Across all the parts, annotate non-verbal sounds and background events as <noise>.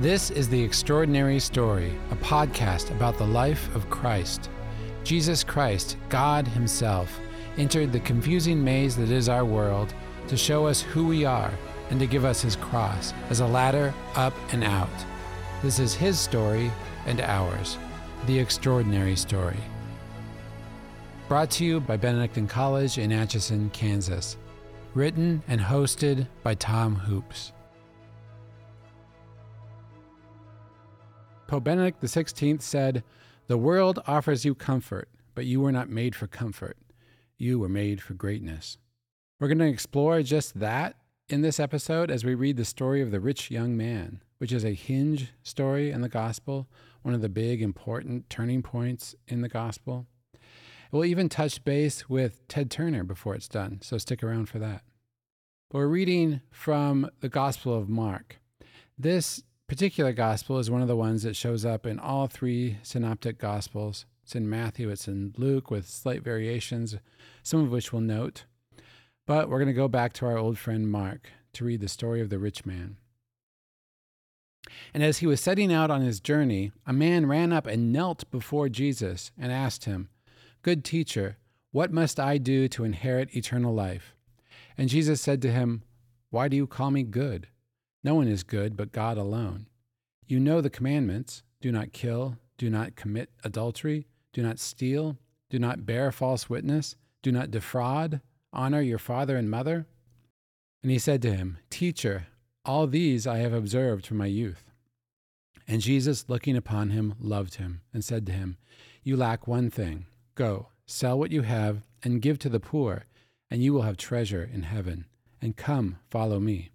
This is The Extraordinary Story, a podcast about the life of Christ. Jesus Christ, God Himself, entered the confusing maze that is our world to show us who we are and to give us His cross as a ladder up and out. This is His story and ours, The Extraordinary Story. Brought to you by Benedictine College in Atchison, Kansas. Written and hosted by Tom Hoopes. Pope Benedict XVI said, The world offers you comfort, but you were not made for comfort. You were made for greatness. We're going to explore just that in this episode as we read the story of the rich young man, which is a hinge story in the gospel, one of the big important turning points in the gospel. We'll even touch base with Ted Turner before it's done, so stick around for that. We're reading from the Gospel of Mark. This particular gospel is one of the ones that shows up in all three synoptic gospels. It's in Matthew, it's in Luke with slight variations, some of which we'll note. But we're going to go back to our old friend Mark to read the story of the rich man. And as he was setting out on his journey, a man ran up and knelt before Jesus and asked him, Good teacher, what must I do to inherit eternal life? And Jesus said to him, Why do you call me good? No one is good but God alone. You know the commandments do not kill, do not commit adultery, do not steal, do not bear false witness, do not defraud, honor your father and mother. And he said to him, Teacher, all these I have observed from my youth. And Jesus, looking upon him, loved him, and said to him, You lack one thing. Go, sell what you have, and give to the poor, and you will have treasure in heaven. And come, follow me.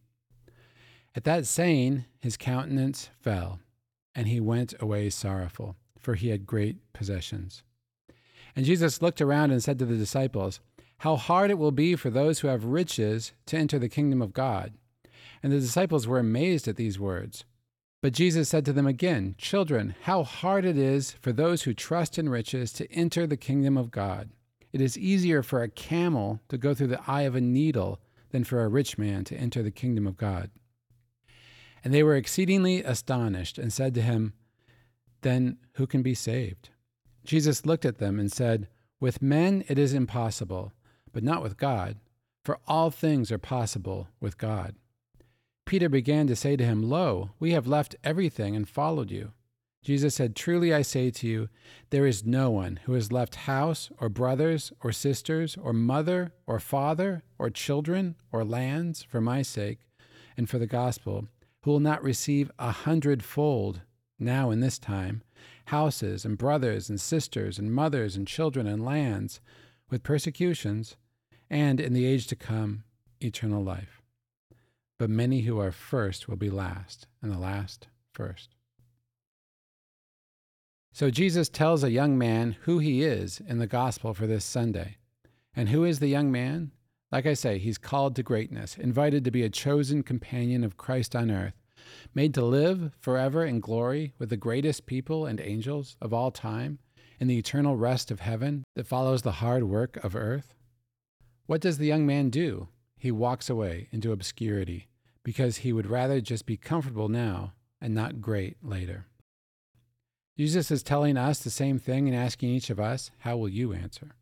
At that saying, his countenance fell, and he went away sorrowful, for he had great possessions. And Jesus looked around and said to the disciples, How hard it will be for those who have riches to enter the kingdom of God. And the disciples were amazed at these words. But Jesus said to them again, Children, how hard it is for those who trust in riches to enter the kingdom of God. It is easier for a camel to go through the eye of a needle than for a rich man to enter the kingdom of God. And they were exceedingly astonished and said to him, Then who can be saved? Jesus looked at them and said, With men it is impossible, but not with God, for all things are possible with God. Peter began to say to him, Lo, we have left everything and followed you. Jesus said, Truly I say to you, there is no one who has left house, or brothers, or sisters, or mother, or father, or children, or lands for my sake and for the gospel who will not receive a hundredfold now in this time houses and brothers and sisters and mothers and children and lands with persecutions, and in the age to come, eternal life. But many who are first will be last, and the last first. So Jesus tells a young man who he is in the gospel for this Sunday. And who is the young man? Like I say, he's called to greatness, invited to be a chosen companion of Christ on earth, made to live forever in glory with the greatest people and angels of all time in the eternal rest of heaven that follows the hard work of earth. What does the young man do? He walks away into obscurity because he would rather just be comfortable now and not great later. Jesus is telling us the same thing and asking each of us, How will you answer?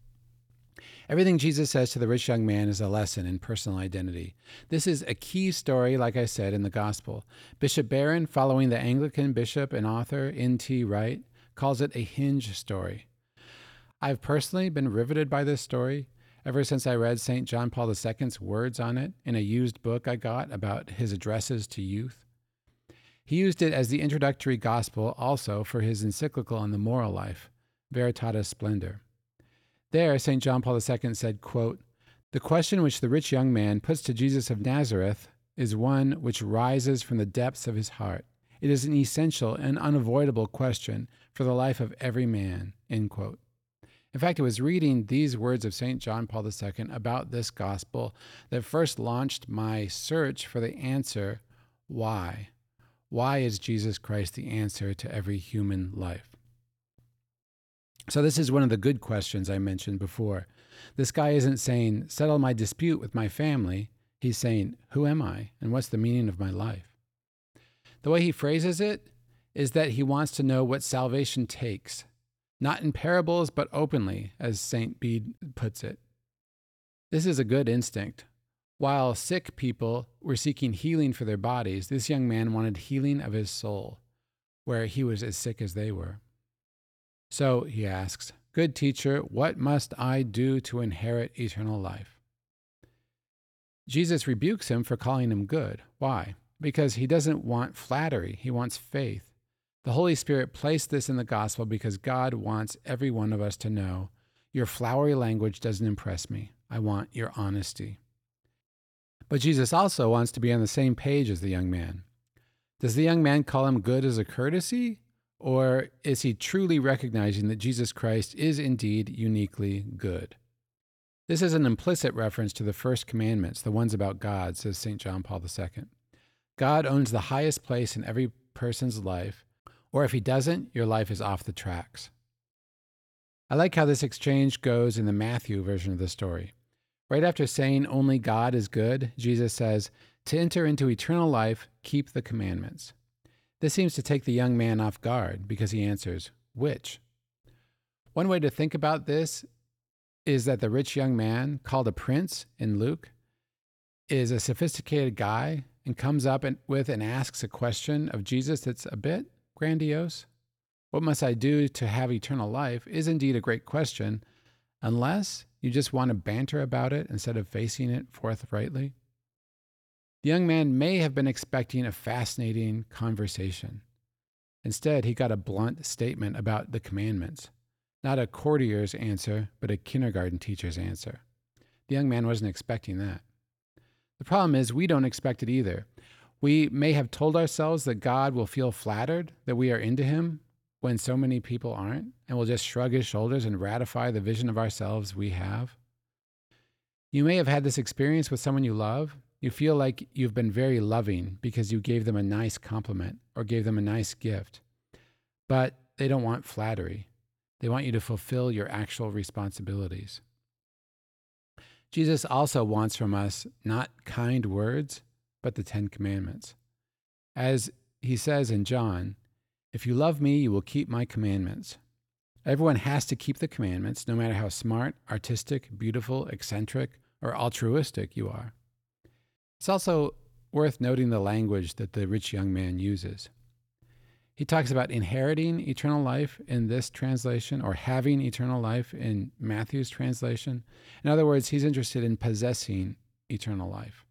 Everything Jesus says to the rich young man is a lesson in personal identity. This is a key story, like I said, in the gospel. Bishop Barron, following the Anglican bishop and author N.T. Wright, calls it a hinge story. I've personally been riveted by this story ever since I read St. John Paul II's words on it in a used book I got about his addresses to youth. He used it as the introductory gospel also for his encyclical on the moral life, Veritatis Splendor. There, St. John Paul II said, quote, The question which the rich young man puts to Jesus of Nazareth is one which rises from the depths of his heart. It is an essential and unavoidable question for the life of every man. End quote. In fact, it was reading these words of St. John Paul II about this gospel that first launched my search for the answer why? Why is Jesus Christ the answer to every human life? So, this is one of the good questions I mentioned before. This guy isn't saying, settle my dispute with my family. He's saying, who am I and what's the meaning of my life? The way he phrases it is that he wants to know what salvation takes, not in parables, but openly, as St. Bede puts it. This is a good instinct. While sick people were seeking healing for their bodies, this young man wanted healing of his soul, where he was as sick as they were. So he asks, Good teacher, what must I do to inherit eternal life? Jesus rebukes him for calling him good. Why? Because he doesn't want flattery, he wants faith. The Holy Spirit placed this in the gospel because God wants every one of us to know your flowery language doesn't impress me. I want your honesty. But Jesus also wants to be on the same page as the young man. Does the young man call him good as a courtesy? Or is he truly recognizing that Jesus Christ is indeed uniquely good? This is an implicit reference to the first commandments, the ones about God, says St. John Paul II. God owns the highest place in every person's life, or if he doesn't, your life is off the tracks. I like how this exchange goes in the Matthew version of the story. Right after saying only God is good, Jesus says, To enter into eternal life, keep the commandments. This seems to take the young man off guard because he answers, Which? One way to think about this is that the rich young man, called a prince in Luke, is a sophisticated guy and comes up and, with and asks a question of Jesus that's a bit grandiose. What must I do to have eternal life is indeed a great question, unless you just want to banter about it instead of facing it forthrightly. The young man may have been expecting a fascinating conversation. Instead, he got a blunt statement about the commandments. Not a courtier's answer, but a kindergarten teacher's answer. The young man wasn't expecting that. The problem is, we don't expect it either. We may have told ourselves that God will feel flattered that we are into him when so many people aren't, and will just shrug his shoulders and ratify the vision of ourselves we have. You may have had this experience with someone you love. You feel like you've been very loving because you gave them a nice compliment or gave them a nice gift, but they don't want flattery. They want you to fulfill your actual responsibilities. Jesus also wants from us not kind words, but the Ten Commandments. As he says in John, if you love me, you will keep my commandments. Everyone has to keep the commandments, no matter how smart, artistic, beautiful, eccentric, or altruistic you are. It's also worth noting the language that the rich young man uses. He talks about inheriting eternal life in this translation or having eternal life in Matthew's translation. In other words, he's interested in possessing eternal life.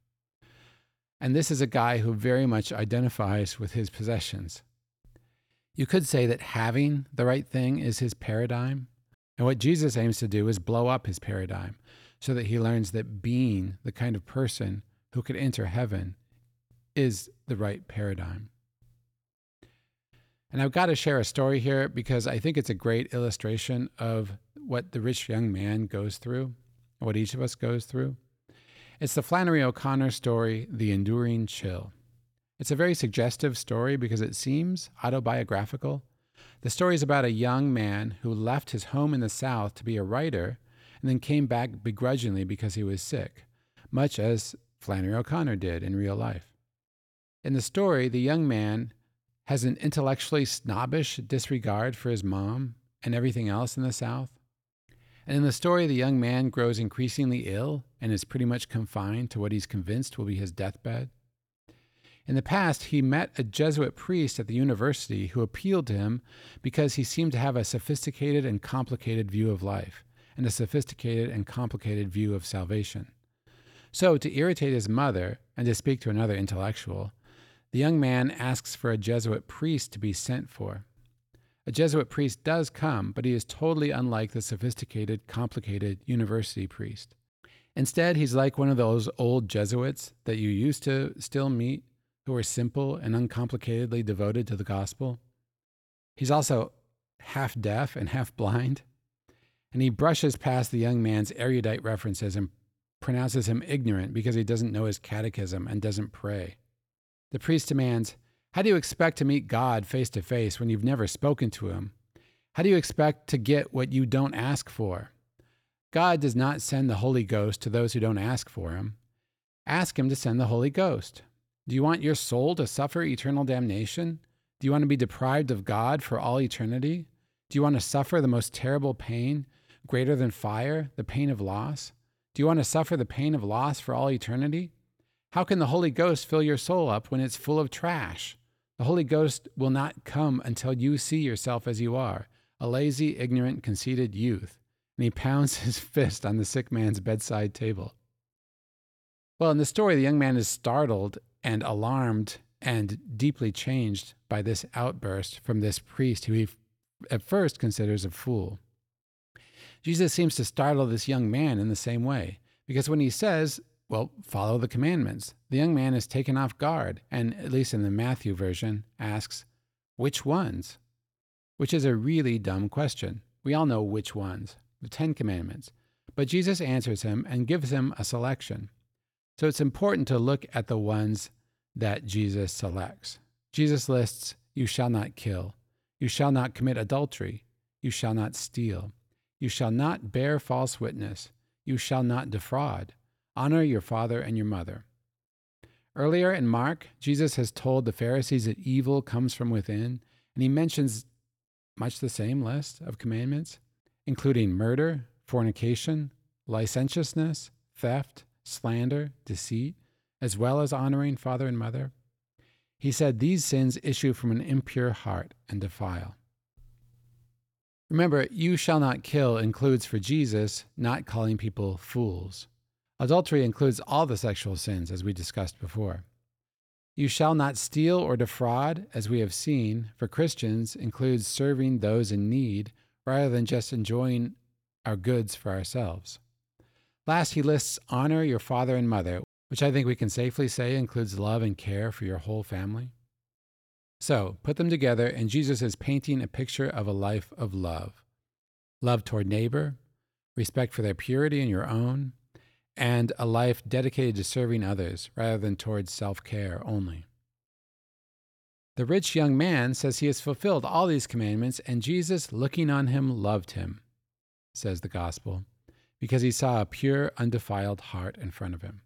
And this is a guy who very much identifies with his possessions. You could say that having the right thing is his paradigm. And what Jesus aims to do is blow up his paradigm so that he learns that being the kind of person who could enter heaven is the right paradigm. And I've got to share a story here because I think it's a great illustration of what the rich young man goes through, what each of us goes through. It's the Flannery O'Connor story, The Enduring Chill. It's a very suggestive story because it seems autobiographical. The story is about a young man who left his home in the South to be a writer and then came back begrudgingly because he was sick, much as Flannery O'Connor did in real life. In the story, the young man has an intellectually snobbish disregard for his mom and everything else in the South. And in the story, the young man grows increasingly ill and is pretty much confined to what he's convinced will be his deathbed. In the past, he met a Jesuit priest at the university who appealed to him because he seemed to have a sophisticated and complicated view of life and a sophisticated and complicated view of salvation. So, to irritate his mother and to speak to another intellectual, the young man asks for a Jesuit priest to be sent for. A Jesuit priest does come, but he is totally unlike the sophisticated, complicated university priest. Instead, he's like one of those old Jesuits that you used to still meet who are simple and uncomplicatedly devoted to the gospel. He's also half deaf and half blind, and he brushes past the young man's erudite references and pronounces him ignorant because he doesn't know his catechism and doesn't pray. The priest demands, How do you expect to meet God face to face when you've never spoken to him? How do you expect to get what you don't ask for? God does not send the Holy Ghost to those who don't ask for him. Ask him to send the Holy Ghost. Do you want your soul to suffer eternal damnation? Do you want to be deprived of God for all eternity? Do you want to suffer the most terrible pain, greater than fire, the pain of loss? Do you want to suffer the pain of loss for all eternity? How can the Holy Ghost fill your soul up when it's full of trash? The Holy Ghost will not come until you see yourself as you are a lazy, ignorant, conceited youth. And he pounds <laughs> his fist on the sick man's bedside table. Well, in the story, the young man is startled and alarmed and deeply changed by this outburst from this priest who he at first considers a fool. Jesus seems to startle this young man in the same way, because when he says, Well, follow the commandments, the young man is taken off guard, and at least in the Matthew version, asks, Which ones? Which is a really dumb question. We all know which ones, the Ten Commandments. But Jesus answers him and gives him a selection. So it's important to look at the ones that Jesus selects. Jesus lists, You shall not kill, you shall not commit adultery, you shall not steal, you shall not bear false witness, you shall not defraud, honor your father and your mother. Earlier in Mark, Jesus has told the Pharisees that evil comes from within, and he mentions much the same list of commandments, including murder, fornication, licentiousness, theft, slander, deceit, as well as honoring father and mother? He said these sins issue from an impure heart and defile. Remember, you shall not kill includes for Jesus not calling people fools. Adultery includes all the sexual sins, as we discussed before. You shall not steal or defraud, as we have seen, for Christians includes serving those in need rather than just enjoying our goods for ourselves. Last, he lists honor your father and mother, which I think we can safely say includes love and care for your whole family. So, put them together, and Jesus is painting a picture of a life of love love toward neighbor, respect for their purity and your own, and a life dedicated to serving others rather than towards self care only. The rich young man says he has fulfilled all these commandments, and Jesus, looking on him, loved him, says the gospel, because he saw a pure, undefiled heart in front of him.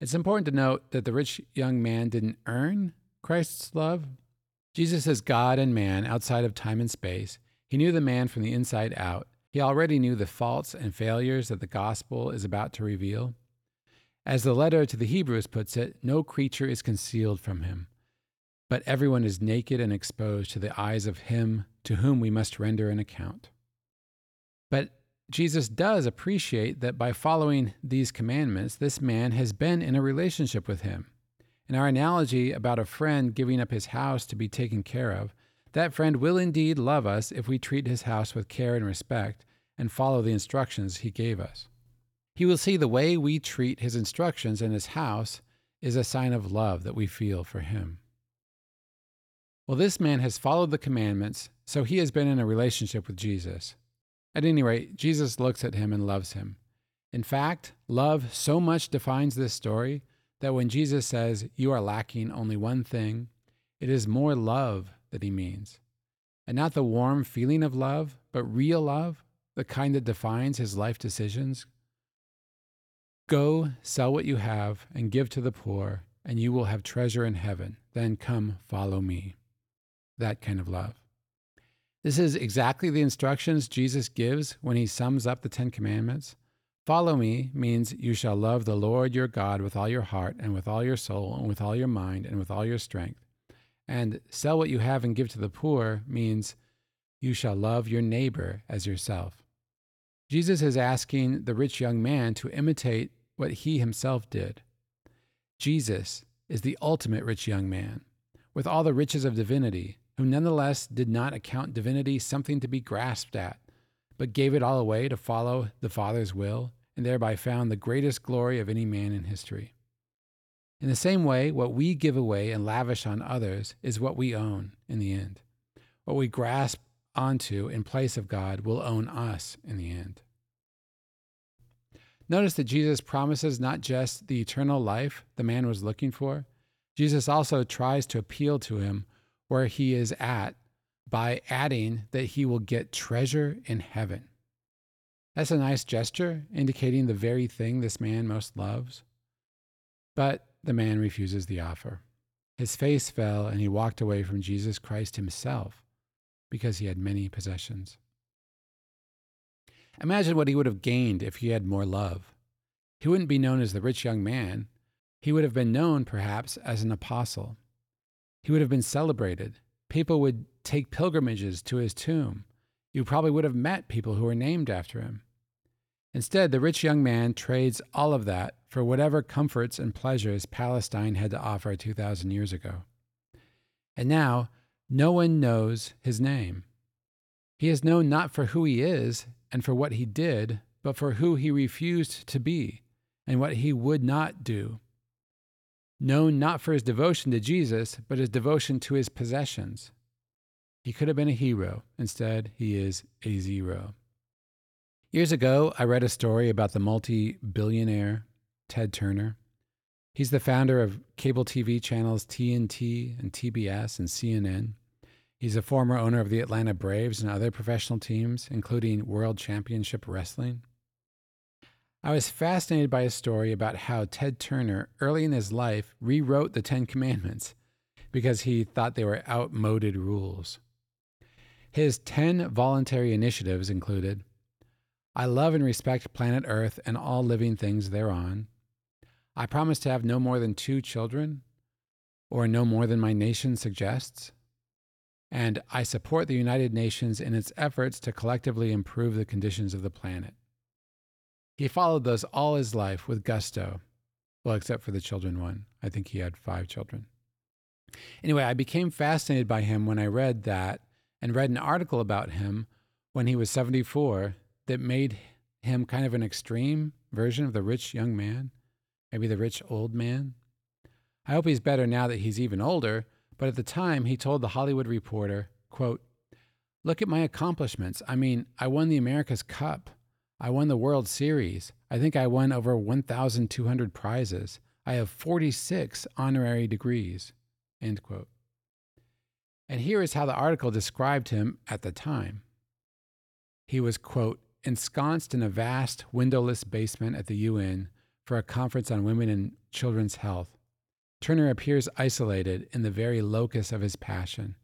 It's important to note that the rich young man didn't earn Christ's love. Jesus is God and man outside of time and space. He knew the man from the inside out. He already knew the faults and failures that the gospel is about to reveal. As the letter to the Hebrews puts it, no creature is concealed from him, but everyone is naked and exposed to the eyes of him to whom we must render an account. But Jesus does appreciate that by following these commandments, this man has been in a relationship with him. In our analogy about a friend giving up his house to be taken care of, that friend will indeed love us if we treat his house with care and respect and follow the instructions he gave us. He will see the way we treat his instructions in his house is a sign of love that we feel for him. Well, this man has followed the commandments, so he has been in a relationship with Jesus. At any rate, Jesus looks at him and loves him. In fact, love so much defines this story that when Jesus says, You are lacking only one thing, it is more love that he means. And not the warm feeling of love, but real love, the kind that defines his life decisions. Go, sell what you have, and give to the poor, and you will have treasure in heaven. Then come, follow me. That kind of love. This is exactly the instructions Jesus gives when he sums up the Ten Commandments. Follow me means you shall love the Lord your God with all your heart and with all your soul and with all your mind and with all your strength. And sell what you have and give to the poor means you shall love your neighbor as yourself. Jesus is asking the rich young man to imitate what he himself did. Jesus is the ultimate rich young man, with all the riches of divinity, who nonetheless did not account divinity something to be grasped at, but gave it all away to follow the Father's will, and thereby found the greatest glory of any man in history. In the same way, what we give away and lavish on others is what we own in the end. What we grasp onto in place of God will own us in the end. Notice that Jesus promises not just the eternal life the man was looking for, Jesus also tries to appeal to him where he is at by adding that he will get treasure in heaven. That's a nice gesture, indicating the very thing this man most loves. But the man refuses the offer. His face fell, and he walked away from Jesus Christ himself because he had many possessions. Imagine what he would have gained if he had more love. He wouldn't be known as the rich young man. He would have been known, perhaps, as an apostle. He would have been celebrated. People would take pilgrimages to his tomb. You probably would have met people who were named after him. Instead, the rich young man trades all of that for whatever comforts and pleasures Palestine had to offer 2,000 years ago. And now, no one knows his name. He is known not for who he is and for what he did, but for who he refused to be and what he would not do. Known not for his devotion to Jesus, but his devotion to his possessions. He could have been a hero. Instead, he is a zero. Years ago, I read a story about the multi billionaire Ted Turner. He's the founder of cable TV channels TNT and TBS and CNN. He's a former owner of the Atlanta Braves and other professional teams, including World Championship Wrestling. I was fascinated by a story about how Ted Turner, early in his life, rewrote the Ten Commandments because he thought they were outmoded rules. His 10 voluntary initiatives included I love and respect planet Earth and all living things thereon. I promise to have no more than two children, or no more than my nation suggests. And I support the United Nations in its efforts to collectively improve the conditions of the planet. He followed those all his life with gusto. Well, except for the children one. I think he had five children. Anyway, I became fascinated by him when I read that and read an article about him when he was 74 that made him kind of an extreme version of the rich young man, maybe the rich old man. I hope he's better now that he's even older, but at the time he told the Hollywood Reporter, quote, Look at my accomplishments. I mean, I won the America's Cup. I won the World Series. I think I won over 1,200 prizes. I have 46 honorary degrees. End quote. And here is how the article described him at the time. He was, quote, ensconced in a vast windowless basement at the UN for a conference on women and children's health. Turner appears isolated in the very locus of his passion,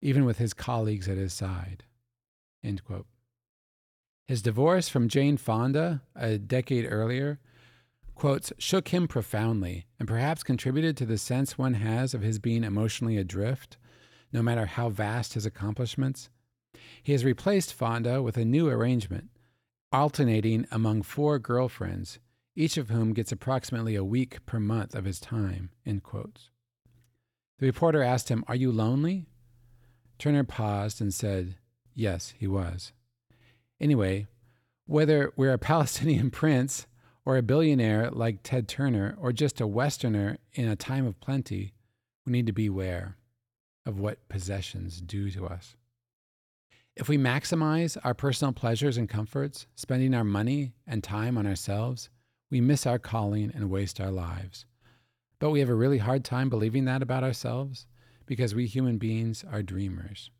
even with his colleagues at his side. His divorce from Jane Fonda a decade earlier, quotes, shook him profoundly and perhaps contributed to the sense one has of his being emotionally adrift, no matter how vast his accomplishments. He has replaced Fonda with a new arrangement, alternating among four girlfriends, each of whom gets approximately a week per month of his time. End quotes. The reporter asked him, Are you lonely? Turner paused and said, Yes, he was. Anyway, whether we're a <laughs> Palestinian prince or a billionaire like Ted Turner or just a Westerner in a time of plenty, we need to beware of what possessions do to us. If we maximize our personal pleasures and comforts, spending our money and time on ourselves, we miss our calling and waste our lives. But we have a really hard time believing that about ourselves because we human beings are dreamers.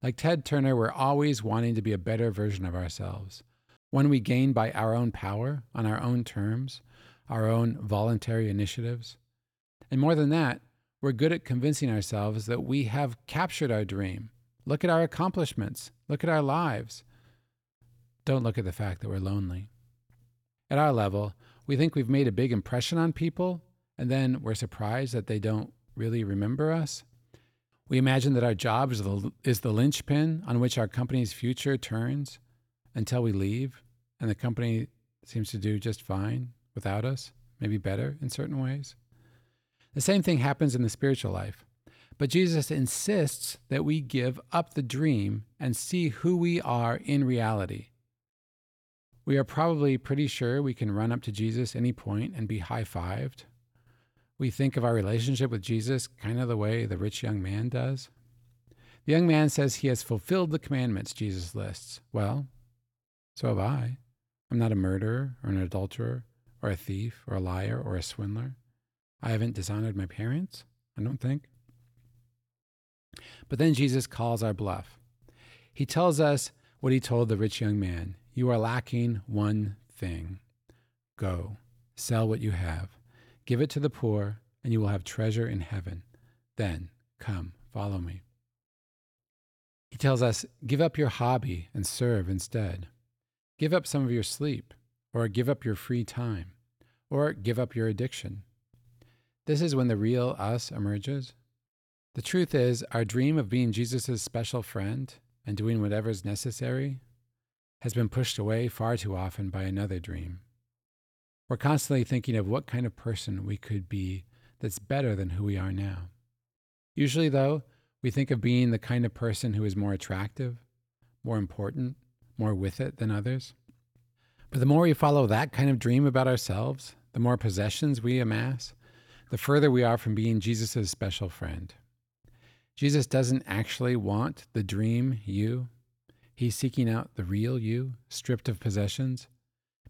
Like Ted Turner, we're always wanting to be a better version of ourselves, one we gain by our own power, on our own terms, our own voluntary initiatives. And more than that, we're good at convincing ourselves that we have captured our dream. Look at our accomplishments, look at our lives. Don't look at the fact that we're lonely. At our level, we think we've made a big impression on people, and then we're surprised that they don't really remember us. We imagine that our job is the, is the linchpin on which our company's future turns until we leave, and the company seems to do just fine without us, maybe better in certain ways. The same thing happens in the spiritual life. But Jesus insists that we give up the dream and see who we are in reality. We are probably pretty sure we can run up to Jesus any point and be high fived we think of our relationship with Jesus kind of the way the rich young man does. The young man says he has fulfilled the commandments Jesus lists. Well, so have I. I'm not a murderer or an adulterer or a thief or a liar or a swindler. I haven't dishonored my parents, I don't think. But then Jesus calls our bluff. He tells us what he told the rich young man You are lacking one thing. Go, sell what you have give it to the poor, and you will have treasure in heaven. Then come, follow me. He tells us, give up your hobby and serve instead. Give up some of your sleep, or give up your free time, or give up your addiction. This is when the real us emerges. The truth is, our dream of being Jesus' special friend and doing whatever is necessary has been pushed away far too often by another dream. We're constantly thinking of what kind of person we could be that's better than who we are now. Usually, though, we think of being the kind of person who is more attractive, more important, more with it than others. But the more we follow that kind of dream about ourselves, the more possessions we amass, the further we are from being Jesus' special friend. Jesus doesn't actually want the dream you. He's seeking out the real you, stripped of possessions,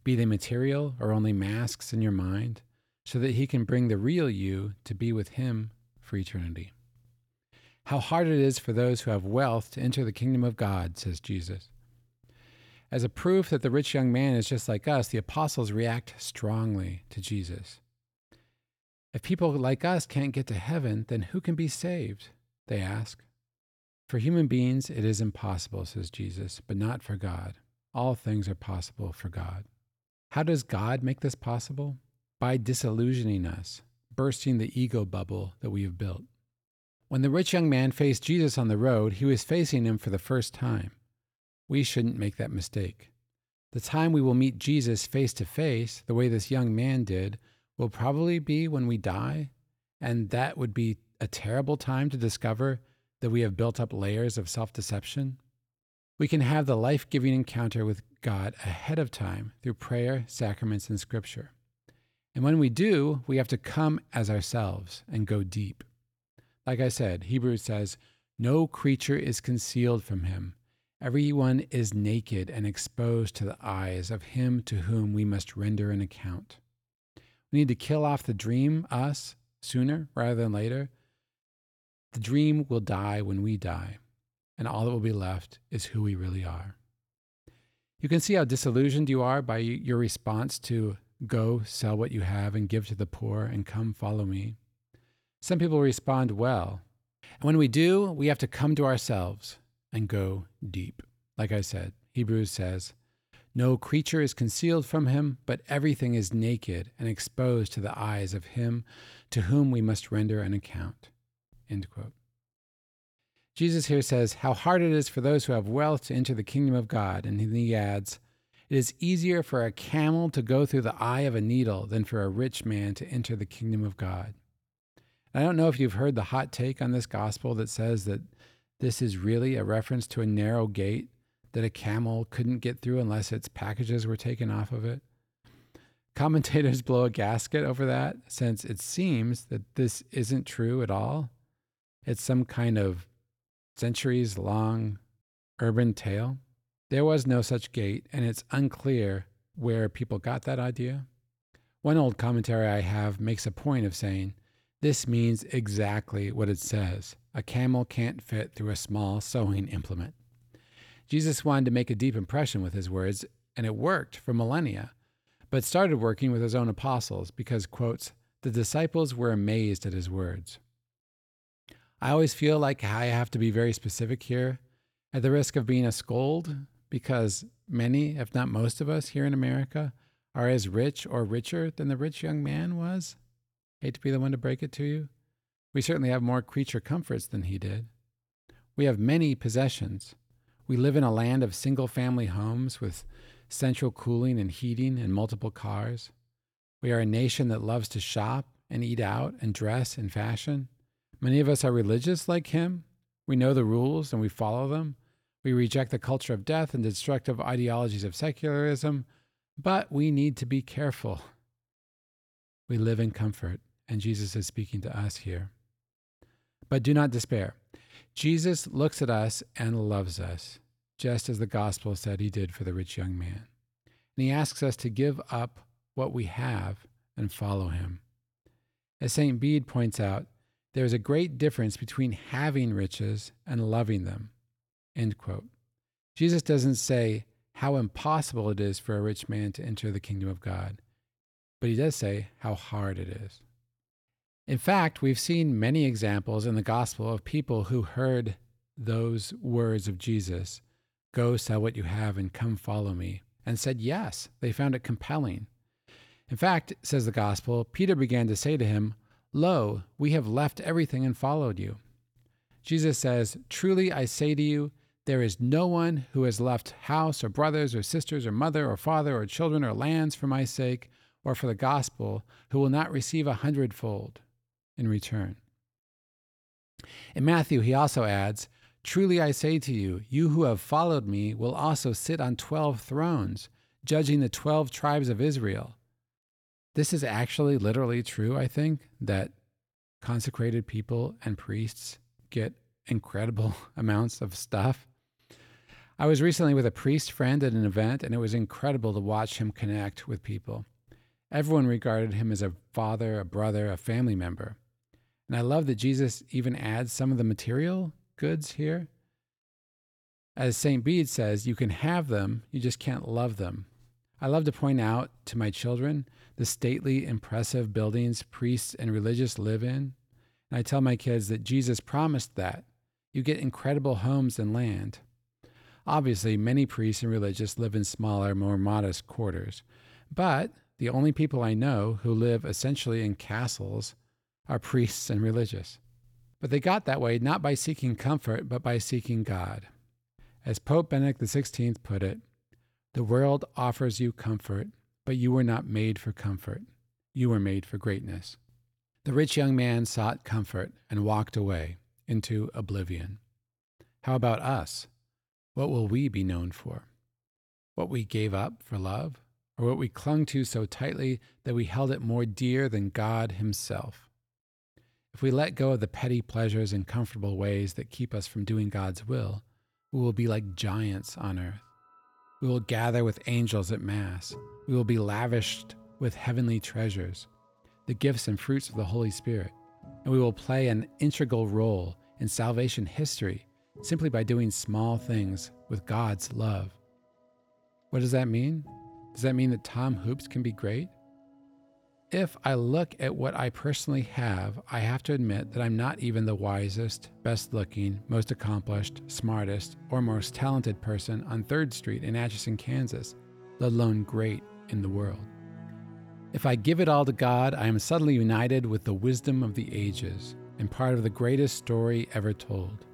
be they material or only masks in your mind, so that he can bring the real you to be with him for eternity. How hard it is for those who have wealth to enter the kingdom of God, says Jesus. As a proof that the rich young man is just like us, the apostles react strongly to Jesus. If people like us can't get to heaven, then who can be saved? They ask. For human beings, it is impossible, says Jesus, but not for God. All things are possible for God. How does God make this possible? By disillusioning us, bursting the ego bubble that we have built. When the rich young man faced Jesus on the road, he was facing him for the first time. We shouldn't make that mistake. The time we will meet Jesus face to face, the way this young man did, will probably be when we die, and that would be a terrible time to discover that we have built up layers of self deception. We can have the life giving encounter with God ahead of time through prayer, sacraments, and scripture. And when we do, we have to come as ourselves and go deep. Like I said, Hebrews says, No creature is concealed from him. Everyone is naked and exposed to the eyes of him to whom we must render an account. We need to kill off the dream, us, sooner rather than later. The dream will die when we die, and all that will be left is who we really are. You can see how disillusioned you are by your response to go, sell what you have, and give to the poor, and come follow me. Some people respond well. And when we do, we have to come to ourselves and go deep. Like I said, Hebrews says, No creature is concealed from him, but everything is naked and exposed to the eyes of him to whom we must render an account. End quote. Jesus here says how hard it is for those who have wealth to enter the kingdom of God. And he adds, It is easier for a camel to go through the eye of a needle than for a rich man to enter the kingdom of God. I don't know if you've heard the hot take on this gospel that says that this is really a reference to a narrow gate that a camel couldn't get through unless its packages were taken off of it. Commentators <laughs> blow a gasket over that since it seems that this isn't true at all. It's some kind of centuries long urban tale. There was no such gate, and it's unclear where people got that idea. One old commentary I have makes a point of saying this means exactly what it says a camel can't fit through a small sewing implement. Jesus wanted to make a deep impression with his words, and it worked for millennia, but started working with his own apostles because, quotes, the disciples were amazed at his words. I always feel like I have to be very specific here, at the risk of being a scold, because many, if not most of us here in America, are as rich or richer than the rich young man was. Hate to be the one to break it to you. We certainly have more creature comforts than he did. We have many possessions. We live in a land of single family homes with central cooling and heating and multiple cars. We are a nation that loves to shop and eat out and dress in fashion. Many of us are religious like him. We know the rules and we follow them. We reject the culture of death and destructive ideologies of secularism, but we need to be careful. We live in comfort and Jesus is speaking to us here. But do not despair. Jesus looks at us and loves us, just as the gospel said he did for the rich young man. And he asks us to give up what we have and follow him. As St. Bede points out, there is a great difference between having riches and loving them. End quote. Jesus doesn't say how impossible it is for a rich man to enter the kingdom of God, but he does say how hard it is. In fact, we've seen many examples in the gospel of people who heard those words of Jesus Go sell what you have and come follow me, and said yes. They found it compelling. In fact, says the gospel, Peter began to say to him, Lo, we have left everything and followed you. Jesus says, Truly I say to you, there is no one who has left house or brothers or sisters or mother or father or children or lands for my sake or for the gospel who will not receive a hundredfold in return. In Matthew, he also adds, Truly I say to you, you who have followed me will also sit on twelve thrones, judging the twelve tribes of Israel. This is actually literally true, I think, that consecrated people and priests get incredible <laughs> amounts of stuff. I was recently with a priest friend at an event, and it was incredible to watch him connect with people. Everyone regarded him as a father, a brother, a family member. And I love that Jesus even adds some of the material goods here. As St. Bede says, you can have them, you just can't love them. I love to point out to my children the stately, impressive buildings priests and religious live in. And I tell my kids that Jesus promised that. You get incredible homes and land. Obviously, many priests and religious live in smaller, more modest quarters. But the only people I know who live essentially in castles are priests and religious. But they got that way not by seeking comfort, but by seeking God. As Pope Benedict XVI put it, the world offers you comfort, but you were not made for comfort. You were made for greatness. The rich young man sought comfort and walked away into oblivion. How about us? What will we be known for? What we gave up for love, or what we clung to so tightly that we held it more dear than God Himself? If we let go of the petty pleasures and comfortable ways that keep us from doing God's will, we will be like giants on earth. We will gather with angels at Mass. We will be lavished with heavenly treasures, the gifts and fruits of the Holy Spirit, and we will play an integral role in salvation history simply by doing small things with God's love. What does that mean? Does that mean that Tom Hoopes can be great? If I look at what I personally have, I have to admit that I'm not even the wisest, best looking, most accomplished, smartest, or most talented person on 3rd Street in Atchison, Kansas, let alone great in the world. If I give it all to God, I am suddenly united with the wisdom of the ages and part of the greatest story ever told.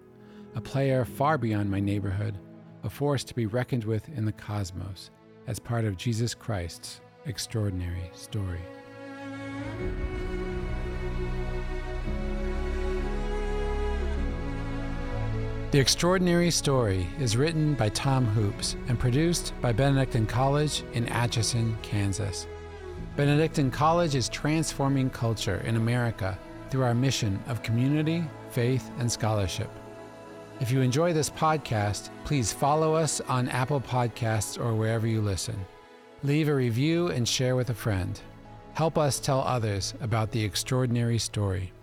A player far beyond my neighborhood, a force to be reckoned with in the cosmos, as part of Jesus Christ's extraordinary story. The Extraordinary Story is written by Tom Hoopes and produced by Benedictine College in Atchison, Kansas. Benedictine College is transforming culture in America through our mission of community, faith, and scholarship. If you enjoy this podcast, please follow us on Apple Podcasts or wherever you listen. Leave a review and share with a friend. Help us tell others about the extraordinary story.